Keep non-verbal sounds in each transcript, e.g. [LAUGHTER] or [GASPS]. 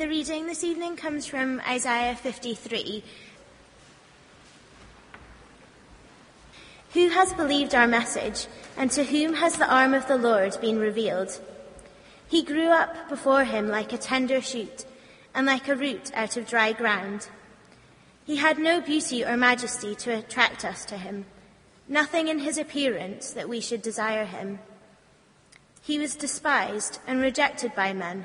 The reading this evening comes from Isaiah 53. Who has believed our message, and to whom has the arm of the Lord been revealed? He grew up before him like a tender shoot, and like a root out of dry ground. He had no beauty or majesty to attract us to him, nothing in his appearance that we should desire him. He was despised and rejected by men,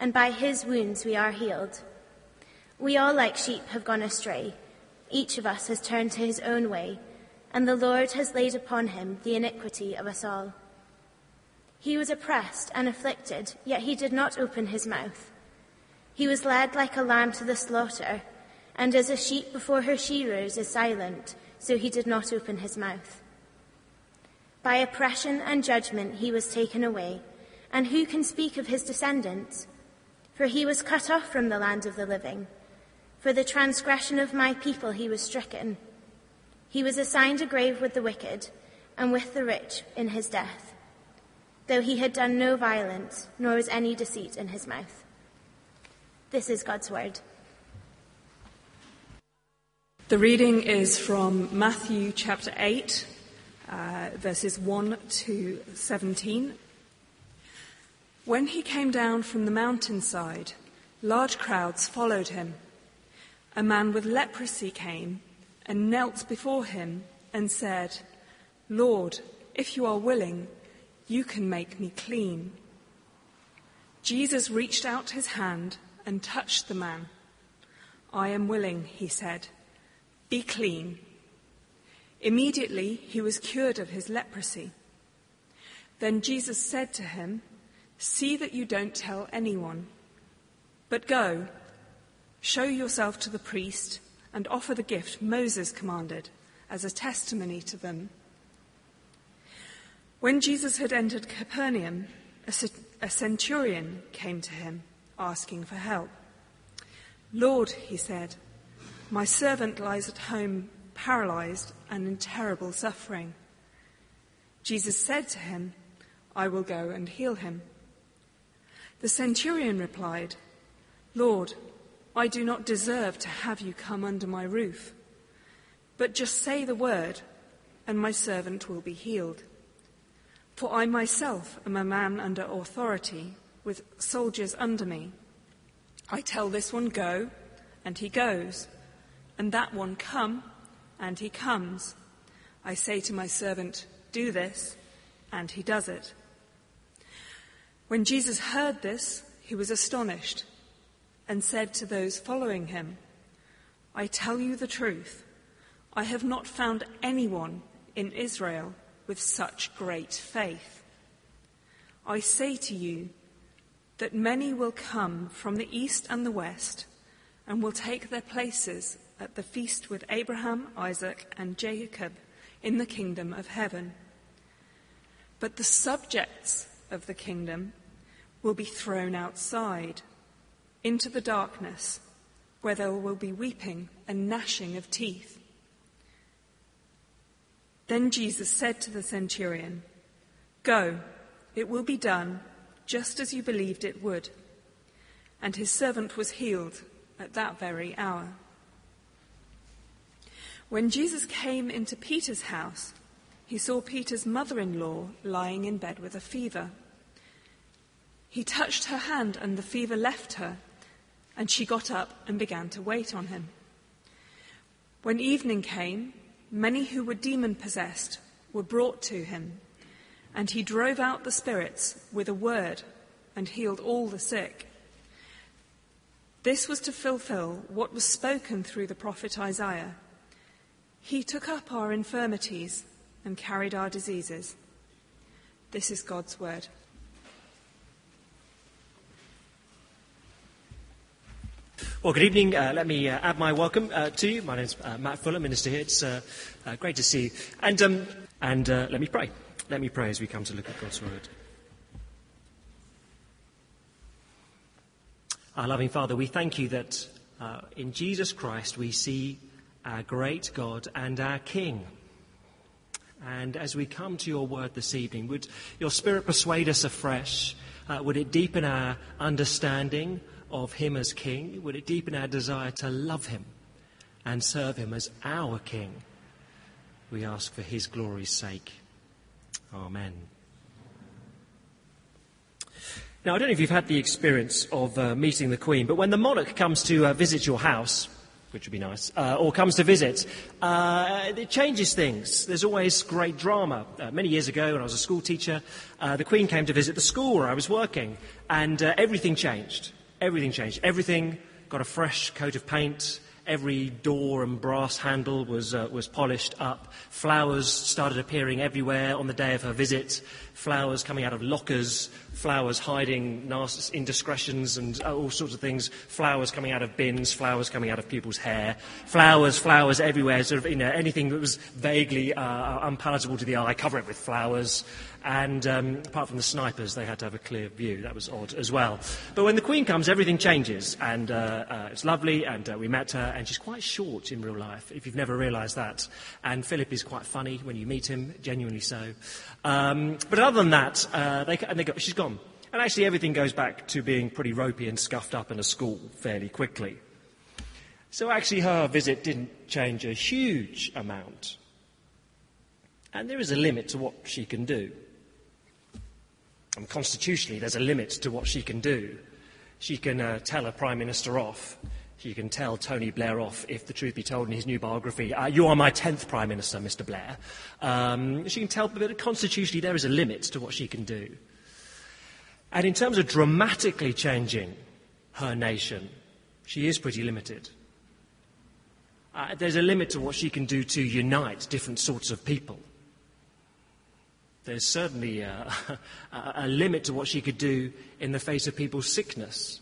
and by his wounds we are healed. We all, like sheep, have gone astray. Each of us has turned to his own way, and the Lord has laid upon him the iniquity of us all. He was oppressed and afflicted, yet he did not open his mouth. He was led like a lamb to the slaughter, and as a sheep before her shearers is silent, so he did not open his mouth. By oppression and judgment he was taken away, and who can speak of his descendants? For he was cut off from the land of the living. For the transgression of my people he was stricken. He was assigned a grave with the wicked, and with the rich in his death, though he had done no violence, nor was any deceit in his mouth. This is God's word. The reading is from Matthew chapter 8, uh, verses 1 to 17. When he came down from the mountainside, large crowds followed him. A man with leprosy came and knelt before him and said, Lord, if you are willing, you can make me clean. Jesus reached out his hand and touched the man. I am willing, he said. Be clean. Immediately he was cured of his leprosy. Then Jesus said to him, See that you don't tell anyone, but go, show yourself to the priest, and offer the gift Moses commanded as a testimony to them. When Jesus had entered Capernaum, a centurion came to him, asking for help. Lord, he said, my servant lies at home paralyzed and in terrible suffering. Jesus said to him, I will go and heal him. The centurion replied, Lord, I do not deserve to have you come under my roof, but just say the word, and my servant will be healed. For I myself am a man under authority, with soldiers under me. I tell this one, go, and he goes, and that one, come, and he comes. I say to my servant, Do this, and he does it. When Jesus heard this, he was astonished and said to those following him, I tell you the truth. I have not found anyone in Israel with such great faith. I say to you that many will come from the east and the west and will take their places at the feast with Abraham, Isaac, and Jacob in the kingdom of heaven. But the subjects of the kingdom will be thrown outside into the darkness where there will be weeping and gnashing of teeth. Then Jesus said to the centurion, Go, it will be done just as you believed it would. And his servant was healed at that very hour. When Jesus came into Peter's house, he saw Peter's mother in law lying in bed with a fever. He touched her hand, and the fever left her, and she got up and began to wait on him. When evening came, many who were demon possessed were brought to him, and he drove out the spirits with a word and healed all the sick. This was to fulfill what was spoken through the prophet Isaiah. He took up our infirmities and carried our diseases. This is God's word. Well, good evening. Uh, let me uh, add my welcome uh, to you. My name's uh, Matt Fuller, Minister here. It's uh, uh, great to see you. And, um, and let me pray. Let me pray as we come to look at God's Word. Our loving Father, we thank you that in Jesus Christ we see our great God and our King. And as we come to your Word this evening, would your Spirit persuade us afresh? would it deepen our understanding? of Him as King? Would it deepen our desire to love Him and serve Him as our King? We ask for His glory's sake. Amen. Now, I don't know if you've had the experience of uh, meeting the Queen, but when the monarch comes to uh, visit your house, which would be nice, uh, or comes to visit, uh, it changes things. There's always great drama. Uh, many years ago, when I was a school teacher, uh, the Queen came to visit the school where I was working, and everything changed everything changed. Everything got a fresh coat of paint. Every door and brass handle was, uh, was polished up. Flowers started appearing everywhere on the day of her visit. Flowers coming out of lockers, flowers hiding indiscretions and uh, all sorts of things. Flowers coming out of bins, flowers coming out of people's hair. Flowers, flowers everywhere. Sort of, you know, anything that was vaguely uh, unpalatable to the eye, cover it with flowers. And um, apart from the snipers, they had to have a clear view. That was odd as well. But when the Queen comes, everything changes. And uh, uh, it's lovely, and uh, we met her, and she's quite short in real life, if you've never realised that. And Philip is quite funny when you meet him, genuinely so. Um, but other than that, uh, they, and they go, she's gone. And actually, everything goes back to being pretty ropey and scuffed up in a school fairly quickly. So actually, her visit didn't change a huge amount. And there is a limit to what she can do. And constitutionally, there's a limit to what she can do. She can uh, tell a Prime Minister off. She can tell Tony Blair off, if the truth be told in his new biography, uh, you are my 10th Prime Minister, Mr. Blair. Um, she can tell, but constitutionally, there is a limit to what she can do. And in terms of dramatically changing her nation, she is pretty limited. Uh, there's a limit to what she can do to unite different sorts of people there's certainly a, [LAUGHS] a, a, limit to what she could do in the face of people's sickness.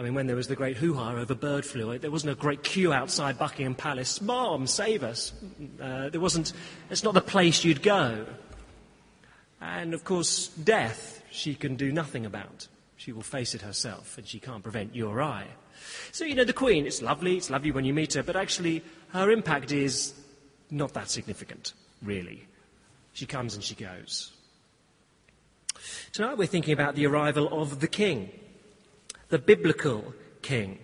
I mean, when there was the great hoo ha over bird flu, there wasn't a great queue outside Buckingham Palace. Mom, save us. Uh, there wasn't, it's not the place you'd go. And of course, death, she can do nothing about. She will face it herself, and she can't prevent you or I. So, you know, the Queen, it's lovely, it's lovely when you meet her, but actually, her impact is not that significant, really. She comes and she goes. Tonight we're thinking about the arrival of the King, the biblical King.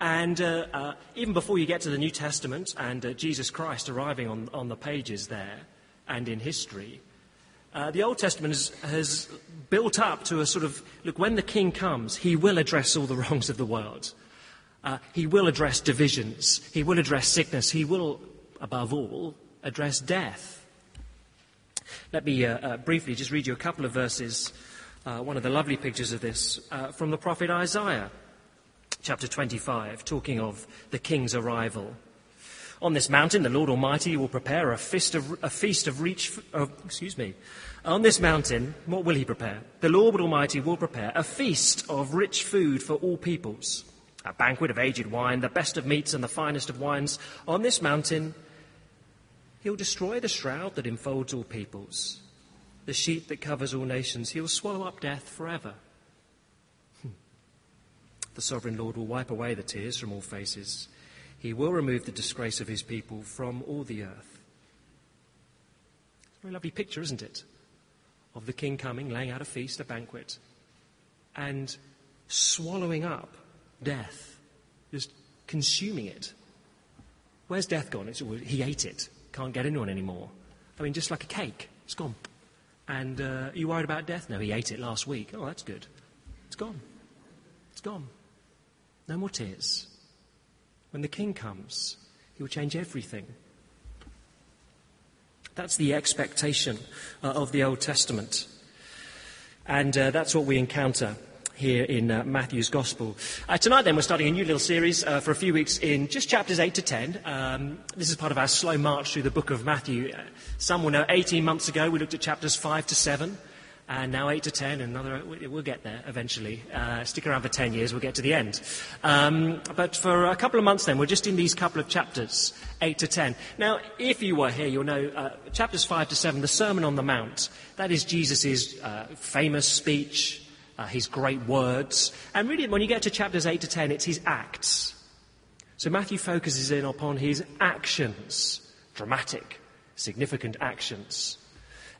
And uh, uh, even before you get to the New Testament and uh, Jesus Christ arriving on, on the pages there and in history, uh, the Old Testament has, built up to a sort of look, when the King comes, he will address all the [LAUGHS] wrongs of the world. Uh, he will address divisions. He will address sickness. He will, above all, address death. Let me uh, briefly just read you a couple of verses, uh, one of the lovely pictures of this, uh, from the prophet Isaiah, chapter 25, talking of the king's arrival. On this mountain, the Lord Almighty will prepare a feast of, a feast of reach, excuse me. On this mountain, what will he prepare? The Lord Almighty will prepare a feast of rich food for all peoples, a banquet of aged wine, the best of meats and the finest of wines. On this mountain, He'll destroy the shroud that enfolds all peoples, the sheet that covers all nations. He'll swallow up death forever. Hmm. The sovereign Lord will wipe away the tears from all faces. He will remove the disgrace of his people from all the earth. It's a very lovely picture, isn't it? Of the king coming, laying out a feast, a banquet, and swallowing up death, just consuming it. Where's death gone? It's, he ate it can't get anyone anymore. I mean, just like a cake, it's gone. And uh, you worried about death? No, he ate it last week. Oh, that's good. It's gone. It's gone. No more tears. When the king comes, he will change everything. That's the expectation uh, of the Old Testament. And uh, that's what we encounter here in uh, Matthew's Gospel. Uh, tonight, then, we're starting a new little series uh, for a few weeks in just chapters 8 to 10. Um, this is part of our slow march through the book of Matthew. Uh, some will know 18 months ago we looked at chapters 5 to 7. and now 8 to 10, and another, we'll get there eventually. Uh, stick around for 10 years, we'll get to the end. Um, but for a couple of months then, we're just in these couple of chapters, 8 to 10. Now, if you were here, you'll know uh, chapters 5 to 7, the Sermon on the Mount, that is Jesus' uh, famous speech, uh, his great words. And really, when you get to chapters 8 to 10, it's his acts. So Matthew focuses in upon his actions, dramatic, significant actions.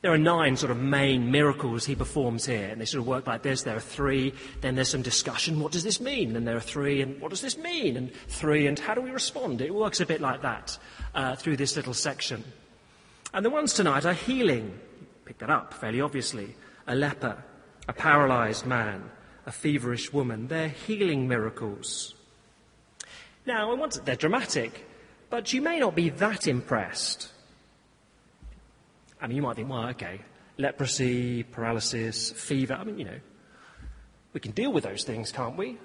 There are nine sort of main miracles he performs here, and they sort of work like this. There are three, then there's some discussion. What does this mean? And there are three, and what does this mean? And three, and how do we respond? It works a bit like that uh, through this little section. And the ones tonight are healing. Pick that up fairly obviously. A leper, a paralyzed man, a feverish woman. They're healing miracles. Now, I want—they're dramatic, but you may not be that impressed I mean, you might think, well, okay, leprosy, paralysis, fever. I mean, you know, we can deal with those things, can't we?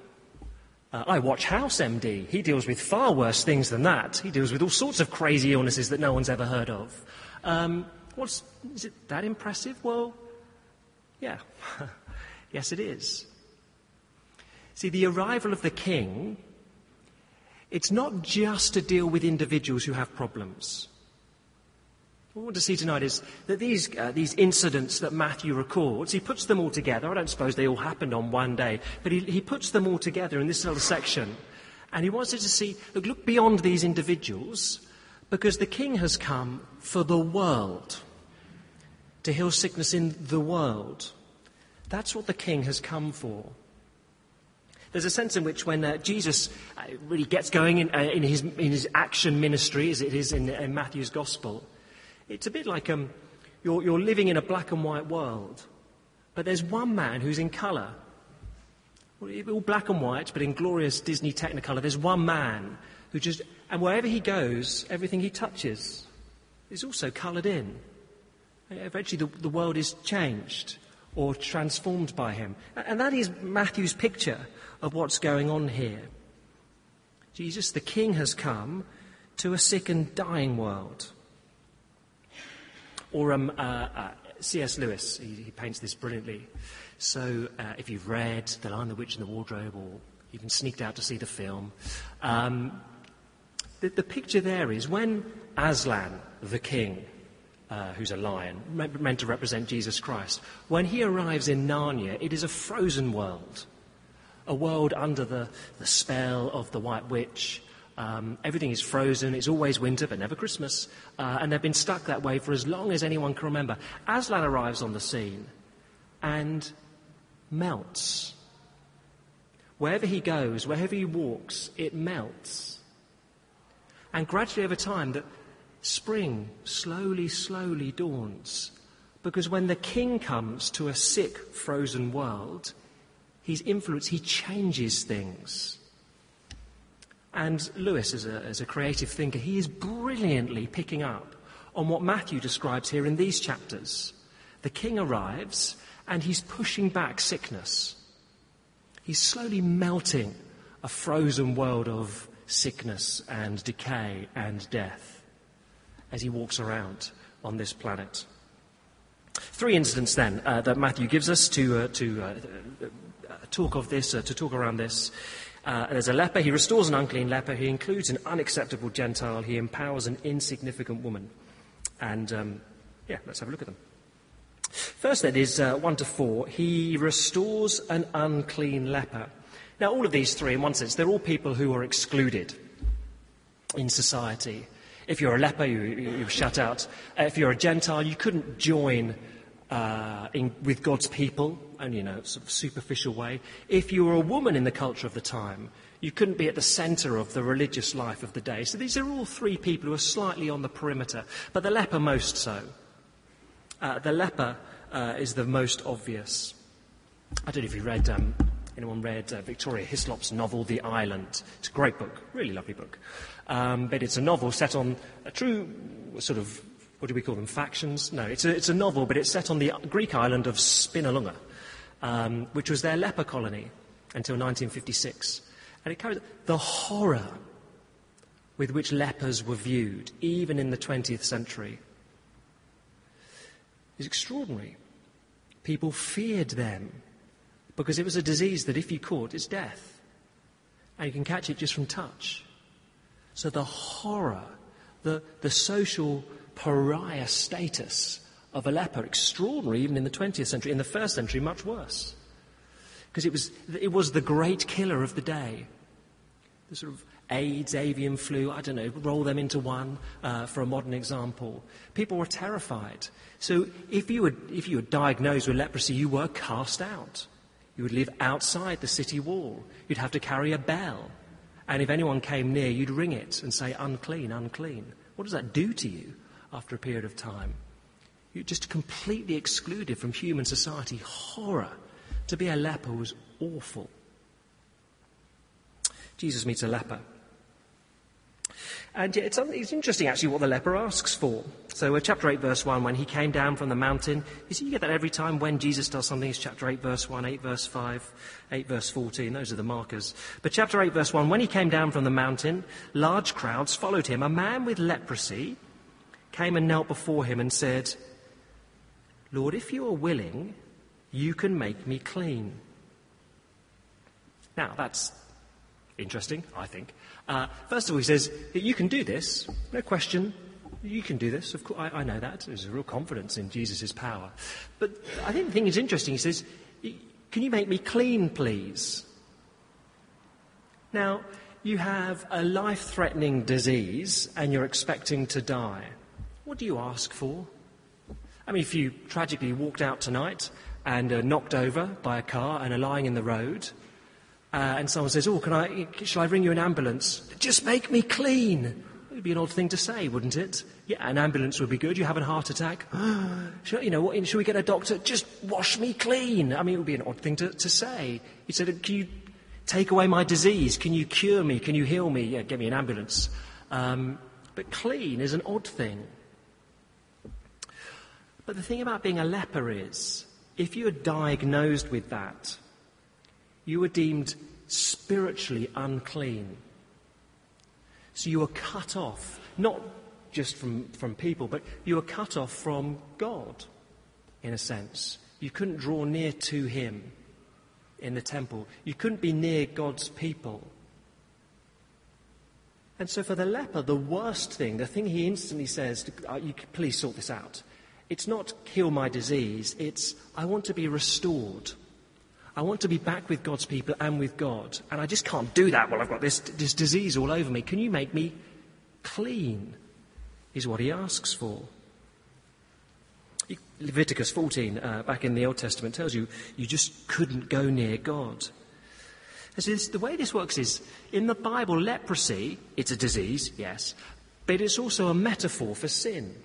Uh, I watch House MD. He deals with far worse things than that. He deals with all sorts of crazy illnesses that no one's ever heard of. Um, what's, is it that impressive? Well, yeah. [LAUGHS] yes, it is. See, the arrival of the king, it's not just to deal with individuals who have problems. What we want to see tonight is that these, uh, these incidents that Matthew records, he puts them all together. I don't suppose they all happened on one day, but he, he puts them all together in this little section. And he wants us to see, look, look beyond these individuals, because the king has come for the world, to heal sickness in the world. That's what the king has come for. There's a sense in which when uh, Jesus uh, really gets going in, uh, in, his, in, his, action ministry, as it is in, in Matthew's gospel, it's a bit like um, you're, you're living in a black and white world, but there's one man who's in colour. All black and white, but in glorious Disney Technicolor. There's one man who just, and wherever he goes, everything he touches is also coloured in. Eventually, the, the world is changed or transformed by him. And that is Matthew's picture of what's going on here. Jesus, the King, has come to a sick and dying world. Or um, uh, uh, C.S. Lewis, he, he, paints this brilliantly. So uh, if you've read The Lion, the Witch, and the Wardrobe, or even sneaked out to see the film, um, the, the, picture there is when Aslan, the king, uh, who's a lion, meant to represent Jesus Christ, when he arrives in Narnia, it is a frozen world. A world under the, the spell of the White Witch, um, everything is frozen. It's always winter, but never Christmas. Uh, and they've been stuck that way for as long as anyone can remember. Aslan arrives on the scene and melts. Wherever he goes, wherever he walks, it melts. And gradually over time, that spring slowly, slowly dawns. Because when the king comes to a sick, frozen world, his influence, he changes things. And Lewis, as a, as a creative thinker, he is brilliantly picking up on what Matthew describes here in these chapters. The king arrives and he's pushing back sickness. He's slowly melting a frozen world of sickness and decay and death as he walks around on this planet. Three incidents then uh, that Matthew gives us to, uh, to uh, uh talk of this, uh, to talk around this. Uh, there's a leper. He restores an unclean leper. He includes an unacceptable Gentile. He empowers an insignificant woman. And um, yeah, let's have a look at them. First, then, is uh, 1 to 4. He restores an unclean leper. Now, all of these three, in one sense, they're all people who are excluded in society. If you're a leper, you, are shut out. Uh, if you're a Gentile, you couldn't join uh, in, with God's people, only in a sort of superficial way. If you were a woman in the culture of the time, you couldn't be at the centre of the religious life of the day. So these are all three people who are slightly on the perimeter, but the leper most so. Uh, the leper uh, is the most obvious. I don't know if you read, um, anyone read uh, Victoria Hislop's novel, The Island. It's a great book, really lovely book. Um, but it's a novel set on a true sort of what do we call them, factions? No, it's a, it's a novel, but it's set on the Greek island of Spinalonga, um, which was their leper colony until 1956. And it carries the horror with which lepers were viewed, even in the 20th century, is extraordinary. People feared them because it was a disease that if you caught, it's death. And you can catch it just from touch. So the horror, the, the social pariah status of a leper, extraordinary even in the 20th century. In the first century, much worse. Because it was, it was the great killer of the day. The sort of AIDS, avian flu, I don't know, roll them into one uh, for a modern example. People were terrified. So if you, were, if you were diagnosed with leprosy, you were cast out. You would live outside the city wall. You'd have to carry a bell. And if anyone came near, you'd ring it and say, unclean, unclean. What does that do to you after a period of time? You're just completely excluded from human society. Horror. To be a leper was awful. Jesus meets a leper. And it's, it's, interesting actually what the leper asks for. So, uh, chapter 8, verse 1, when he came down from the mountain, you see, you get that every time when Jesus does something, it's chapter 8, verse 1, 8, verse 5, 8, verse 14, those are the markers. But chapter 8, verse 1, when he came down from the mountain, large crowds followed him. A man with leprosy came and knelt before him and said, Lord, if you are willing, you can make me clean. Now, that's interesting, I think. Uh, first of all, he says, You can do this, no question. You can do this. Of course, I, I know that. There's a real confidence in Jesus' power. But I think the thing is interesting. He says, Can you make me clean, please? Now, you have a life threatening disease and you're expecting to die. What do you ask for? I mean, if you tragically walked out tonight and are knocked over by a car and are lying in the road, uh, and someone says, Oh, can I, shall I ring you an ambulance? Just make me clean. It would be an odd thing to say, wouldn't it? Yeah, an ambulance would be good. You have a heart attack. [GASPS] should, you know, what, should we get a doctor? Just wash me clean. I mean, it would be an odd thing to, to say. He said, Can you take away my disease? Can you cure me? Can you heal me? Yeah, get me an ambulance. Um, but clean is an odd thing. But the thing about being a leper is, if you are diagnosed with that, you were deemed spiritually unclean. So you were cut off, not just from, from people, but you were cut off from God, in a sense. You couldn't draw near to Him in the temple, you couldn't be near God's people. And so for the leper, the worst thing, the thing he instantly says, uh, you, please sort this out, it's not kill my disease, it's I want to be restored. I want to be back with God's people and with God. And I just can't do that while I've got this, this disease all over me. Can you make me clean? Is what he asks for. Leviticus 14, uh, back in the Old Testament, tells you you just couldn't go near God. So this, the way this works is in the Bible, leprosy, it's a disease, yes, but it's also a metaphor for sin.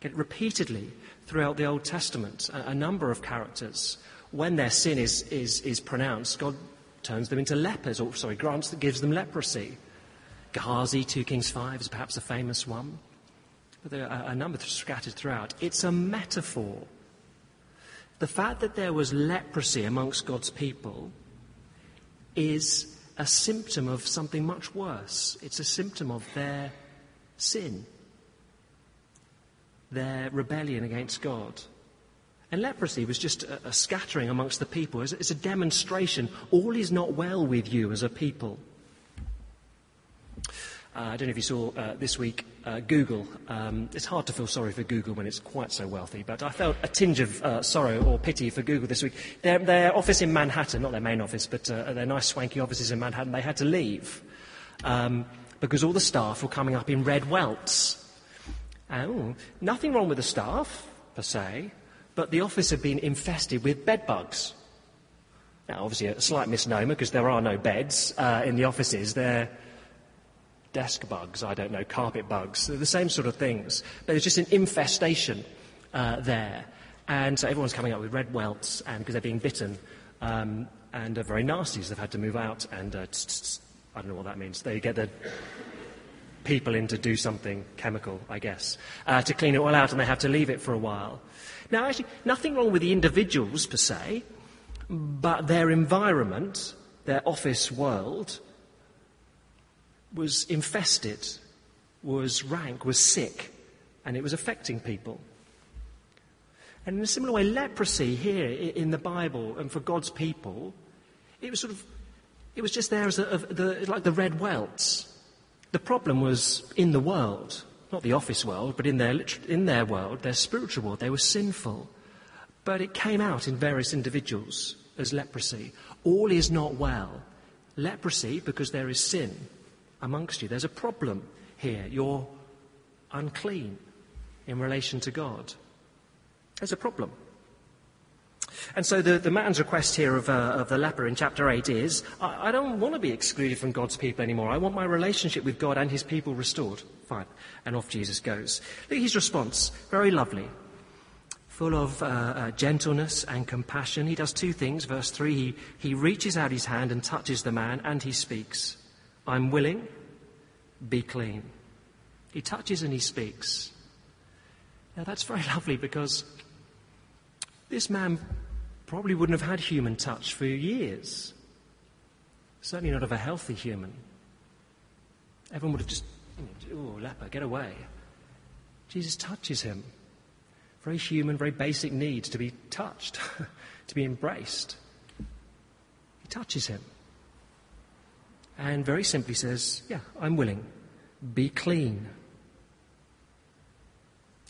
Get repeatedly throughout the Old Testament, a, a number of characters. When their sin is, is, is pronounced, God turns them into lepers, or sorry, grants that gives them leprosy. Gehazi, 2 Kings 5 is perhaps a famous one. But there are a number scattered throughout. It's a metaphor. The fact that there was leprosy amongst God's people is a symptom of something much worse. It's a symptom of their sin their rebellion against God. And leprosy was just a, a scattering amongst the people. It's, it's, a demonstration. All is not well with you as a people. Uh, I don't know if you saw uh, this week uh, Google. Um, it's hard to feel sorry for Google when it's quite so wealthy, but I felt a tinge of uh, sorrow or pity for Google this week. Their, their, office in Manhattan, not their main office, but uh, their nice swanky offices in Manhattan, they had to leave um, because all the staff were coming up in red welts. Oh, nothing wrong with the staff, per se, but the office had been infested with bed bugs. Now, obviously, a slight misnomer because there are no beds uh, in the offices. They're desk bugs, I don't know, carpet bugs. They're the same sort of things. But there's just an infestation uh, there. And so everyone's coming up with red welts because they're being bitten um, and are very nasty, so they've had to move out and uh, I don't know what that means. They get the people in to do something chemical, I guess, uh, to clean it all out, and they have to leave it for a while. Now, actually, nothing wrong with the individuals per se, but their environment, their office world, was infested, was rank, was sick, and it was affecting people. And in a similar way, leprosy here in the Bible and for God's people, it was sort of, it was just there as a, the, like the red welts. The problem was in the world, not the office world, but in their, in their world, their spiritual world. They were sinful. But it came out in various individuals as leprosy. All is not well. Leprosy because there is sin amongst you. There's a problem here. You're unclean in relation to God. There's a problem. And so the, the man's request here of, uh, of the leper in chapter 8 is I, I, don't want to be excluded from God's people anymore. I want my relationship with God and his people restored. Fine. And off Jesus goes. Look his response. Very lovely. Full of uh, uh, gentleness and compassion. He does two things. Verse 3 he, he reaches out his hand and touches the man and he speaks. I'm willing, be clean. He touches and he speaks. Now that's very [LAUGHS] lovely because this man probably wouldn't have had human touch for years. Certainly not of a healthy human. Everyone would have just, oh, leper, get away. Jesus touches him. Very human, very basic need to be touched, [LAUGHS] to be embraced. He touches him. And very simply says, Yeah, I'm willing. Be clean.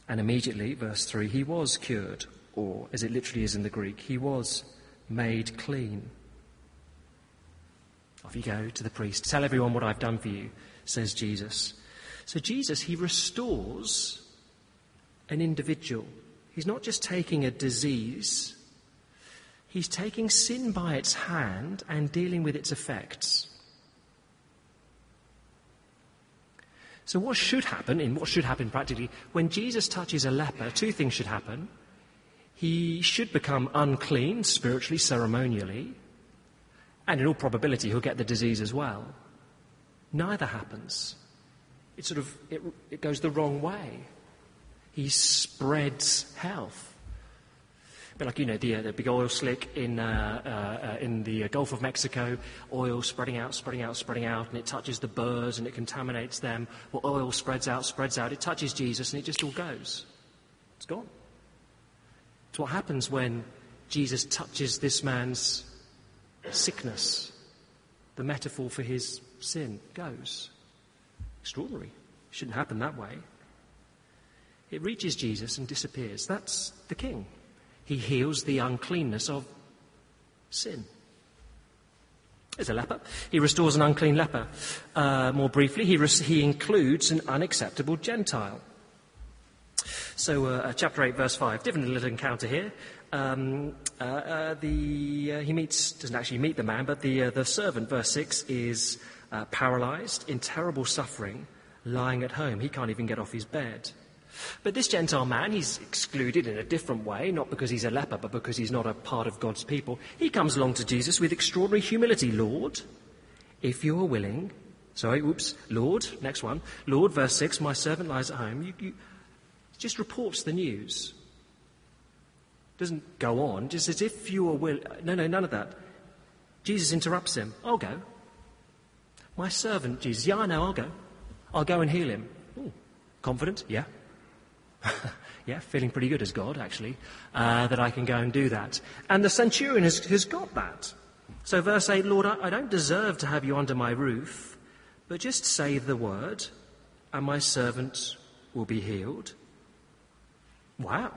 And immediately, verse 3, he was cured, or as it literally is in the Greek, he was made clean. Off you go to the priest. Tell everyone what I've done for you, says Jesus. So Jesus, he restores an individual. He's not just taking a disease, he's taking sin by its hand and dealing with its effects. So, what should happen, in what should happen practically, when Jesus touches a leper, two things should happen. He should become unclean spiritually, ceremonially, and in all probability, he'll get the disease as well. Neither happens. It sort of it, it goes the wrong way. He spreads health. But like, you know, the, uh, the big oil slick in, uh, uh, uh in the Gulf of Mexico, oil spreading out, spreading out, spreading out, and it touches the birds and it contaminates them. Well, oil spreads out, spreads out, it touches Jesus and it just all goes. It's gone. It's what happens when Jesus touches this man's sickness. The metaphor for his sin goes. Extraordinary. Shouldn't happen that way. It reaches Jesus and disappears. That's the king. He heals the uncleanness of sin. There's a leper. He restores an unclean leper. Uh, more briefly, he, he includes an unacceptable Gentile. So, uh, uh chapter 8, verse 5, different little encounter here. Um, uh, uh the, uh, he meets, doesn't actually meet the man, but the, the servant, verse 6, is paralyzed, in terrible suffering, lying at home. He can't even get off his bed. But this Gentile man, he's excluded in a different way, not because he's a leper, but because he's not a part of God's people. He comes along to Jesus with extraordinary humility. Lord, if you are willing, sorry, oops, Lord, next one. Lord, verse 6, my servant lies at home. You, you, just reports the news. Doesn't go on, just as if you are willing. No, no, none of that. Jesus interrupts him. I'll go. My servant, Jesus. Yeah, I know, I'll go. I'll go and heal him. Ooh, confident? Yeah. [LAUGHS] yeah, feeling pretty good as God, actually, uh, that I can go and do that. And the centurion has, has got that. So, verse 8 Lord, I, I don't deserve to have you under my roof, but just say the word, and my servant will be healed. Wow.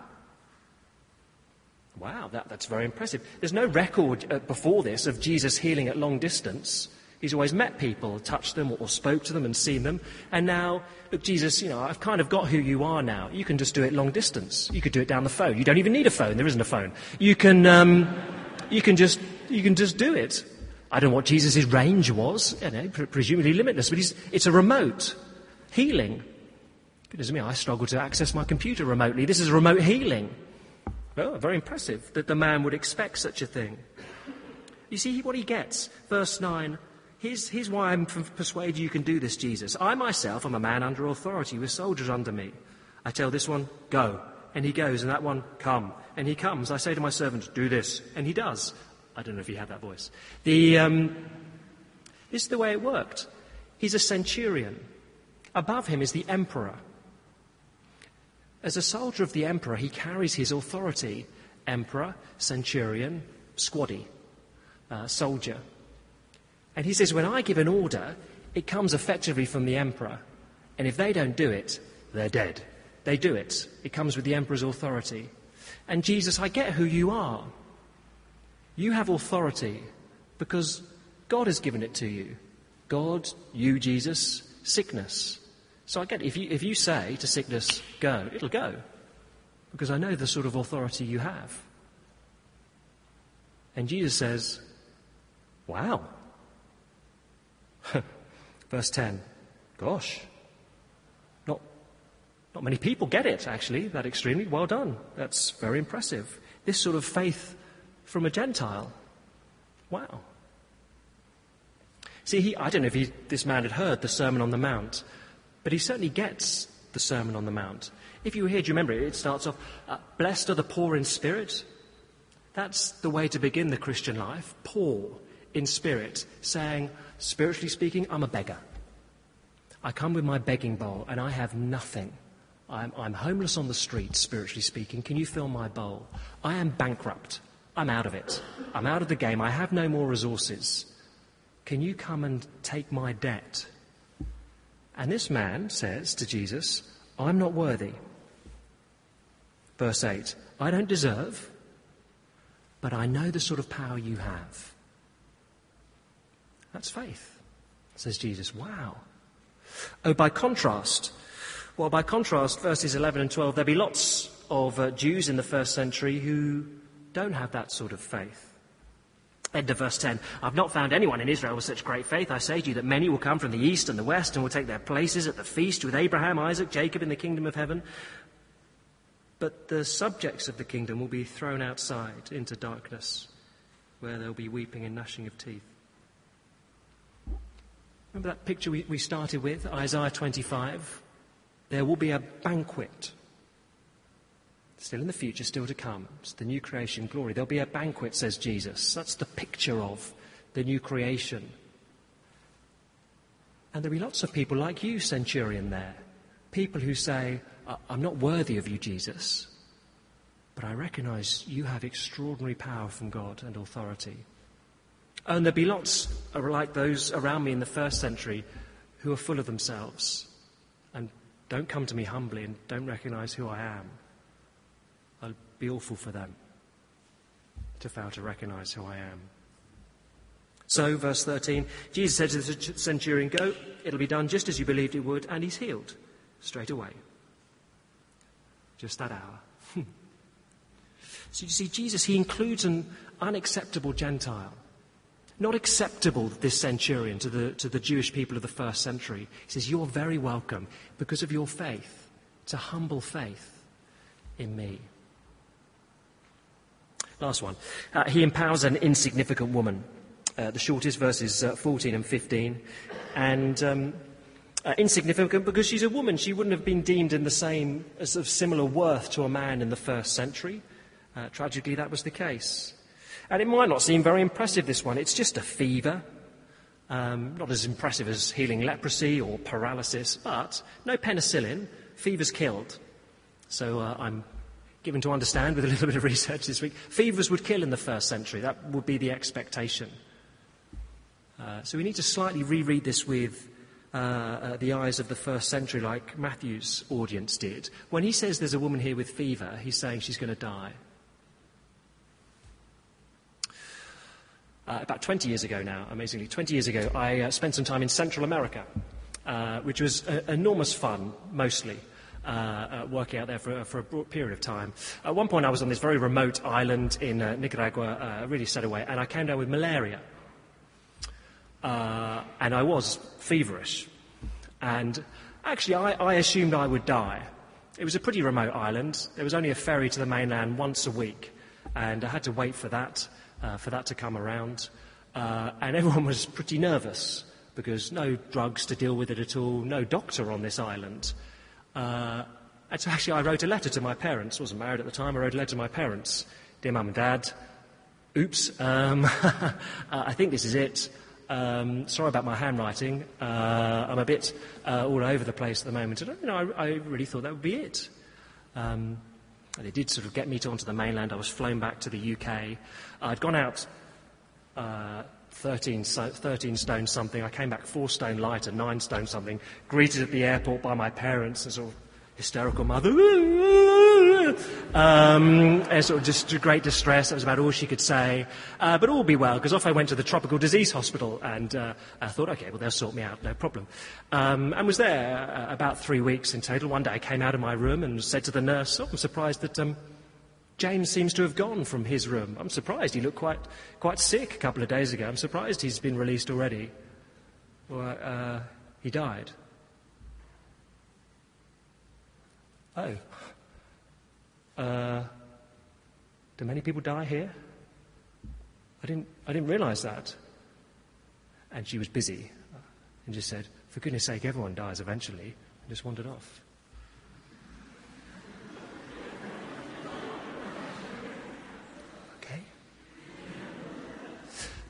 Wow, that, that's very impressive. There's no record uh, before this of Jesus healing at long distance. He's always met people, touched them, or spoke to them and seen them. And now, look, Jesus, you know, I've kind of got who you are now. You can just do it long distance. You could do it down the phone. You don't even need a phone. There isn't a phone. You can, um, you can just, you can just do it. I don't know what Jesus' range was. You know, presumably limitless, but it's a remote healing. Goodness me, I struggle to access my computer remotely. This is remote healing. Well, very impressive that the man would expect such a thing. You see what he gets. Verse 9 Here's, here's why I'm persuaded you can do this, Jesus. I myself am a man under authority with soldiers under me. I tell this one, go. And he goes, and that one, come. And he comes. I say to my servant, do this. And he does. I don't know if he had that voice. The, um, this is the way it worked. He's a centurion. Above him is the emperor. As a soldier of the emperor, he carries his authority emperor, centurion, squaddy, uh, soldier. And he says, when I give an order, it comes effectively from the emperor. And if they don't do it, they're dead. They do it. It comes with the emperor's authority. And Jesus, I get who you are. You have authority because God has given it to you. God, you, Jesus, sickness. So I get. If you, if you say to sickness, go, it'll go. Because I know the sort of authority you have. And Jesus says, wow. [LAUGHS] Verse 10, gosh. Not, not many people get it, actually, that extremely. Well done. That's very impressive. This sort of faith from a Gentile. Wow. See, he, I don't know if he, this man had heard the Sermon on the Mount, but he certainly gets the Sermon on the Mount. If you were here, do you remember it? Starts off, uh, Blessed are the poor in spirit. That's the way to begin the Christian life. Poor in spirit, saying, spiritually speaking, I'm a beggar. I come with my begging bowl and I have nothing. I'm, I'm homeless on the street, spiritually speaking. Can you fill my bowl? I am bankrupt. I'm out of it. I'm out of the game. I have no more resources. Can you come and take my debt? And this man says to Jesus, I'm not worthy. Verse 8 I don't deserve, but I know the sort of power you have. That's faith, says Jesus. Wow. Oh, by contrast, well, by contrast, verses 11 and 12, there'll be lots of uh, Jews in the first century who don't have that sort of faith. End of verse 10. I've not found anyone in Israel with such great faith. I say to you that many will come from the east and the west and will take their places at the feast with Abraham, Isaac, Jacob in the kingdom of heaven. But the subjects of the kingdom will be thrown outside into darkness, where there'll be weeping and gnashing of teeth. Remember that picture we, we started with, Isaiah 25? There will be a banquet Still in the future, still to come. It's the new creation glory. There'll be a banquet, says Jesus. That's the picture of the new creation. And there'll be lots of people like you, centurion, there. People who say, I'm not worthy of you, Jesus, but I recognize you have extraordinary power from God and authority. And there'll be lots like those around me in the first century who are full of themselves and don't come to me humbly and don't recognize who I am be awful for them to fail to recognize who I am. So, verse 13, Jesus said to the centurion, Go, it'll be done just as you believed it would, and he's healed straight away. Just that hour. [LAUGHS] so you see, Jesus, he includes an unacceptable Gentile. Not acceptable, this centurion, to the, to the Jewish people of the first century. He says, You're very welcome because of your faith. to humble faith in me. Last one. Uh, he empowers an insignificant woman. Uh, the shortest verses uh, 14 and 15. And um, uh, insignificant because she's a woman. She wouldn't have been deemed in the same, as of similar worth to a man in the first century. Uh, tragically, that was the case. And it might not seem very impressive, this one. It's just a fever. Um, not as impressive as healing leprosy or paralysis, but no penicillin. Fever's killed. So uh, I'm given to understand with a little bit of research this week, fevers would kill in the first century. That would be the expectation. Uh, so we need to slightly reread this with uh, uh, the eyes of the first century, like Matthew's audience did. When he says there's a woman here with fever, he's saying she's going to die. Uh, about 20 years ago now, amazingly, 20 years ago, I uh, spent some time in Central America, uh, which was enormous fun, mostly. Uh, uh, working out there for, for, a period of time. At one point, I was on this very remote island in uh, Nicaragua, really set away, and I came down with malaria. and I was feverish. And actually, I, I assumed I would die. It was a pretty remote island. There was only a ferry to the mainland once a week, and I had to wait for that, uh, for that to come around. Uh, and [LAUGHS] everyone was pretty nervous because no drugs to deal with it at all, no doctor on this island. Uh, actually, I wrote a letter to my parents. I wasn't married at the time. I wrote a letter to my parents. Dear mum and dad, oops, um, [LAUGHS] uh, I think this is it. Um, sorry about my handwriting. Uh, I'm a bit uh, all over the place at the moment. And, you know, I, I, really thought that would be it. Um, they did sort of get me to onto the mainland. I was flown back to the UK. I'd gone out uh, 13, 13 stone something. I came back four stone lighter, nine stone something, greeted at the airport by my parents and sort of hysterical mother. Um, sort of just great distress. That was about all she could say. Uh, but all be well, because off I went to the tropical disease hospital and uh, I thought, okay, well, they'll sort me out, no problem. Um, and was there uh, about three weeks in total. One day I came out of my room and said to the nurse, oh, I'm surprised that um, James seems to have gone from his room. I'm surprised. He looked quite, quite sick a couple of days ago. I'm surprised he's been released already. Well, uh, he died. Oh. Uh, do many people die here? I didn't, I didn't realize that. And she was busy and just said, For goodness sake, everyone dies eventually, and just wandered off.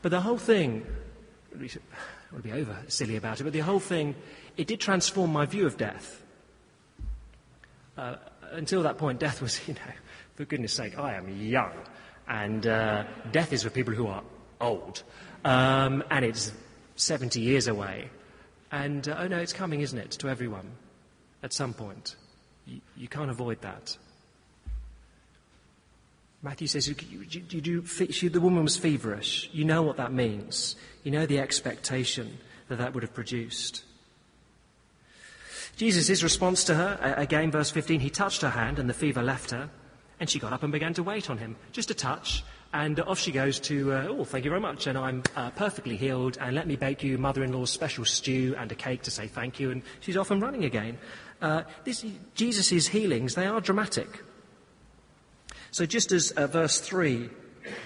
But the whole thing, I want to be over silly about it, but the whole thing, it did transform my view of death. Uh, until that point, death was, [LAUGHS] you know, for goodness sake, I am young. And uh, death is for people who are old. Um, and it's 70 years away. And uh, oh no, it's coming, isn't it, to everyone at some point. You, you can't avoid that. Matthew says, you, she, the woman was feverish. You know what that means. You know the expectation that that would have produced. Jesus' response to her, again, verse 15, he touched her hand and the fever left her, and she got up and began to wait on him. Just a touch, and off she goes to, uh, oh, thank you very much, and I'm uh, perfectly healed, and let me bake you mother in law's special stew and a cake to say thank you, and she's off and running again. Uh, Jesus' healings, they are dramatic. So, just as uh, verse 3,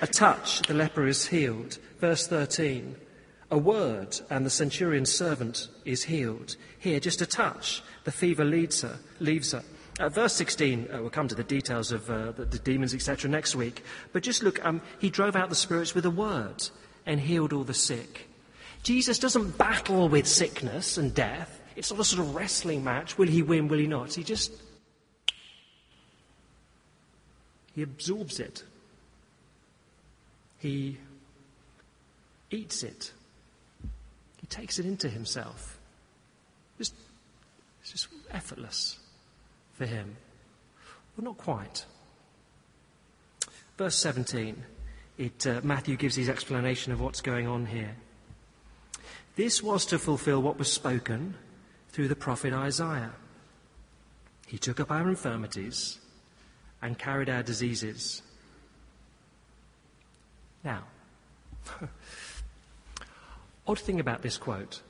a touch, the leper is healed. Verse 13, a word, and the centurion's servant is healed. Here, just a touch, the fever leads her, leaves her. Uh, verse 16, uh, we'll come to the details of uh, the, the, demons, etc., next week. But just look, um, he drove out the spirits with a word and healed all the sick. Jesus doesn't battle with sickness and death. It's not a sort of wrestling match. Will he win? Will he not? He just He absorbs it. He eats it. He takes it into himself. It's just effortless for him. Well, not quite. Verse 17, it, uh, Matthew gives his explanation of what's going on here. This was to fulfill what was spoken through the prophet Isaiah. He took up our infirmities and carried our diseases. Now, [LAUGHS] odd thing about this quote.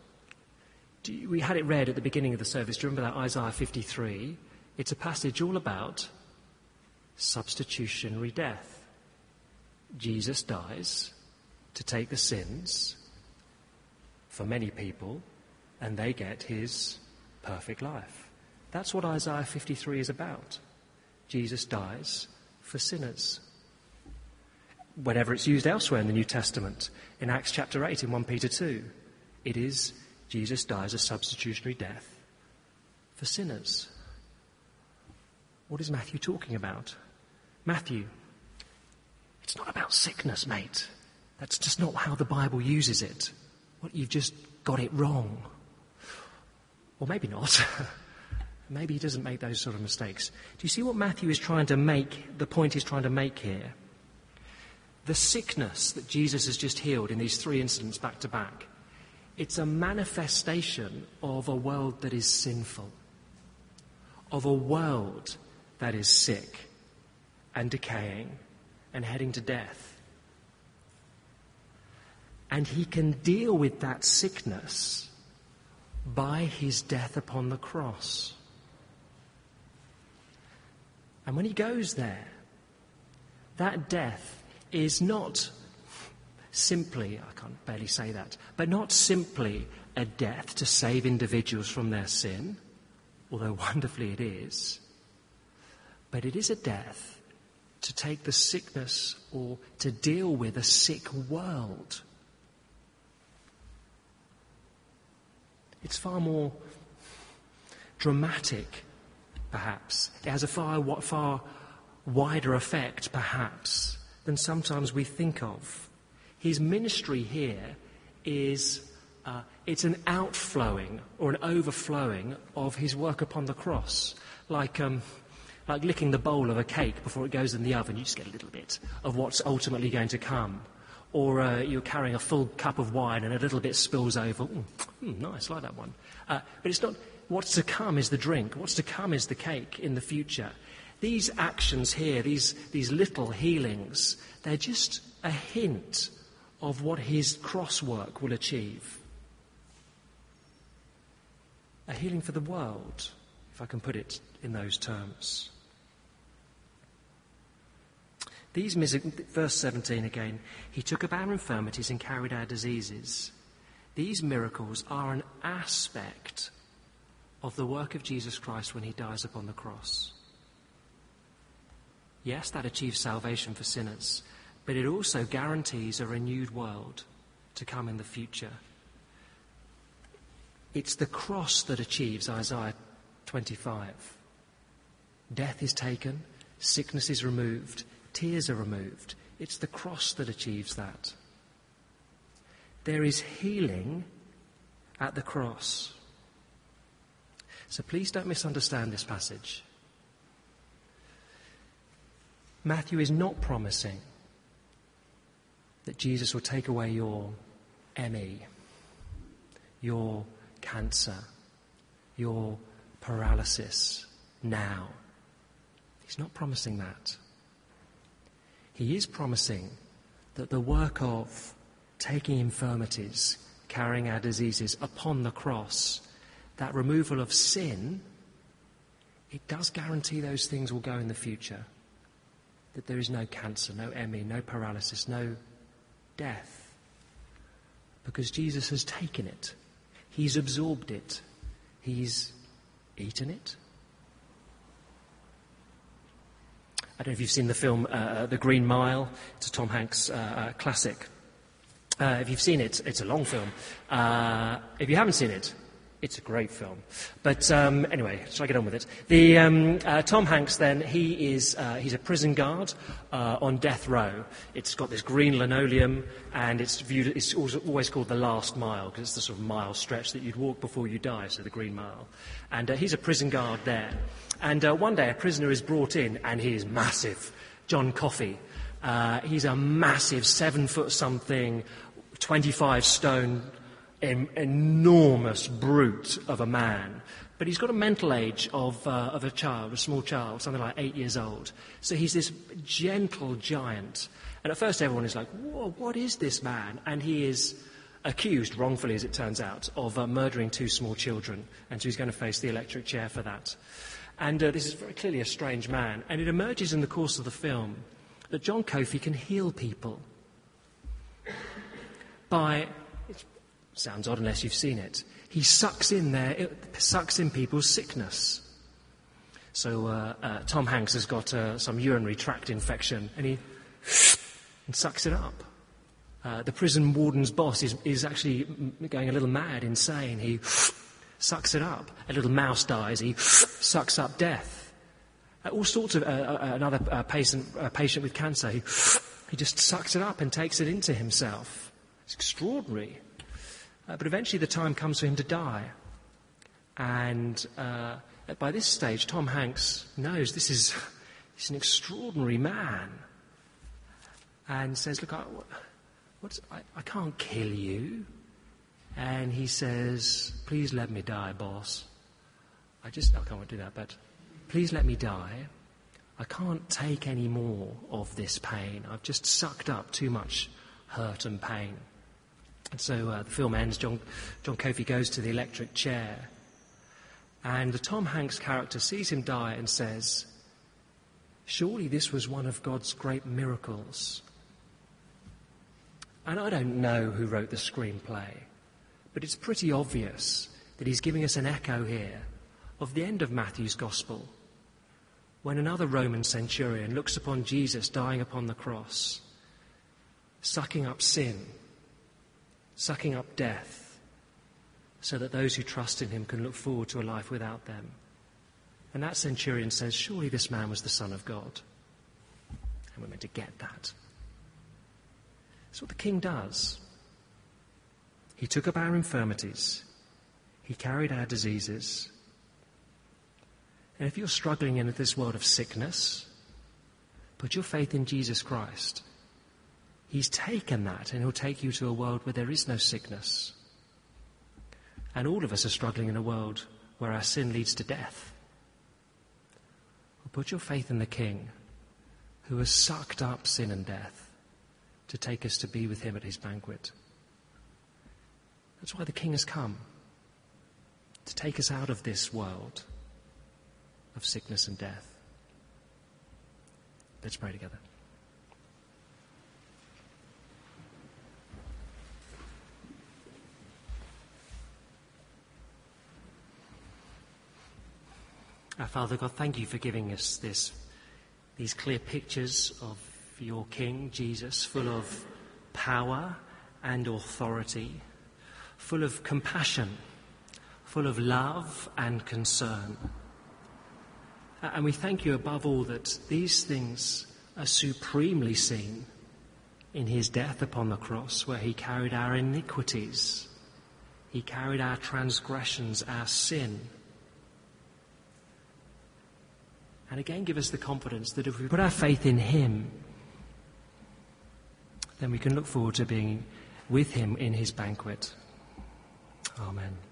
You, we had it read at the beginning of the service. Do you remember that Isaiah 53? It's a passage all about substitutionary death. Jesus dies to take the sins for many people, and they get his perfect life. That's what Isaiah 53 is about. Jesus dies for sinners. Whenever it's used elsewhere in the New Testament, in Acts chapter 8, in 1 Peter 2, it is Jesus dies a substitutionary death for sinners. What is Matthew talking about? Matthew, it's not about sickness, mate. That's just not how the Bible uses it. What, you've just got it wrong. Or maybe not. [LAUGHS] Maybe he doesn't make those sort of mistakes. Do you see what Matthew is trying to make, the point he's trying to make here? The sickness that Jesus has just healed in these three incidents back to back, it's a manifestation of a world that is sinful, of a world that is sick and decaying and heading to death. And he can deal with that sickness by his death upon the cross. And when he goes there, that death is not simply, I can't barely say that, but not simply a death to save individuals from their sin, although wonderfully it is, but it is a death to take the sickness or to deal with a sick world. It's far more dramatic perhaps. It has a far, far wider effect, perhaps, than sometimes we think of. His ministry here is uh, it's an outflowing or an overflowing of his work upon the cross, like um, like licking the bowl of a cake before it goes in the oven. You just get a little bit of what's ultimately going to come. Or uh, you're carrying a full cup of wine and a little bit spills over. Mm, mm, nice, like that one. Uh, but it's not. What's to come is the drink. What's to come is the cake in the future. These actions here, these, these little healings, they're just a hint of what his cross work will achieve. A healing for the world, if I can put it in those terms. These, verse 17 again, he took up our infirmities and carried our diseases. These miracles are an aspect of the work of Jesus Christ when he dies upon the cross. Yes, that achieves salvation for sinners, but it also guarantees a renewed world to come in the future. It's the cross that achieves Isaiah 25. Death is taken, sickness is removed, tears are removed. It's the cross that achieves that. There is healing at the cross. So please don't misunderstand this passage. Matthew is not promising that Jesus will take away your ME, your cancer, your paralysis now. He's not promising that. He is promising that the work of taking infirmities, carrying our diseases upon the cross, that removal of sin, it does guarantee those things will go in the future. That there is no cancer, no ME, no paralysis, no death. Because Jesus has taken it. He's absorbed it. He's eaten it. I don't know if you've seen the film uh, uh The Green Mile. It's a Tom Hanks uh, uh, classic. Uh, if you've seen it, it's a long film. Uh, if you haven't seen it, it's a great film. But um, anyway, shall I get on with it? The, um, uh, Tom Hanks, then, he is uh, he's a prison guard uh, on death row. It's got this green linoleum, and it's, viewed, it's always called the last mile, because it's the sort of mile stretch that you'd walk before you die, so the green mile. And uh, he's a prison guard there. And uh, one day, a prisoner is brought in, and he is massive. John Coffey. Uh, he's a massive, seven foot something, 25 stone en- enormous brute of a man. But he's got a mental age of, uh, of a child, a small child, something like eight years old. So he's this gentle giant. And at first everyone is like, what is this man? And he is accused, wrongfully as it turns out, of uh, murdering two small children. And so he's going to face the electric chair for that. And uh, this is very clearly a strange man. And it emerges in the course of the film that John Coffey can heal people by Sounds odd unless you've seen it. He sucks in there, sucks in people's sickness. So uh, uh, Tom Hanks has got uh, some urinary tract infection, and he and sucks it up. Uh, the prison warden's boss is, is actually going a little mad, insane. He sucks it up. A little mouse dies. He sucks up death. Uh, all sorts of uh, another patient, patient with cancer. He, he just sucks it up and takes it into himself. It's extraordinary. Uh, but eventually the time comes for him to die. And uh, by this stage, Tom Hanks knows this is [LAUGHS] he's an extraordinary man. And says, Look, I, I, I can't kill you. And he says, Please let me die, boss. I just, I can't do that, but please let me die. I can't take any more of this pain. I've just sucked up too much hurt and pain. And so uh, the film ends. John, John Coffey goes to the electric chair. And the Tom Hanks character sees him die and says, Surely this was one of God's great miracles. And I don't know who wrote the screenplay, but it's pretty obvious that he's giving us an echo here of the end of Matthew's Gospel, when another Roman centurion looks upon Jesus dying upon the cross, sucking up sin sucking up death, so that those who trust in him can look forward to a life without them. And that centurion says, Surely this man was the Son of God. And we're meant to get that. That's what the king does. He took up our infirmities, he carried our diseases. And if you're struggling in this world of sickness, put your faith in Jesus Christ. He's taken that and he'll take you to a world where there is no sickness. And all of us are struggling in a world where our sin leads to death. Well, put your faith in the King who has sucked up sin and death to take us to be with him at his banquet. That's why the King has come to take us out of this world of sickness and death. Let's pray together. Our Father God, thank you for giving us this, these clear pictures of your King, Jesus, full of power and authority, full of compassion, full of love and concern. And we thank you above all that these things are supremely seen in his death upon the cross, where he carried our iniquities, he carried our transgressions, our sin And again, give us the confidence that if we put our faith in Him, then we can look forward to being with Him in His banquet. Amen.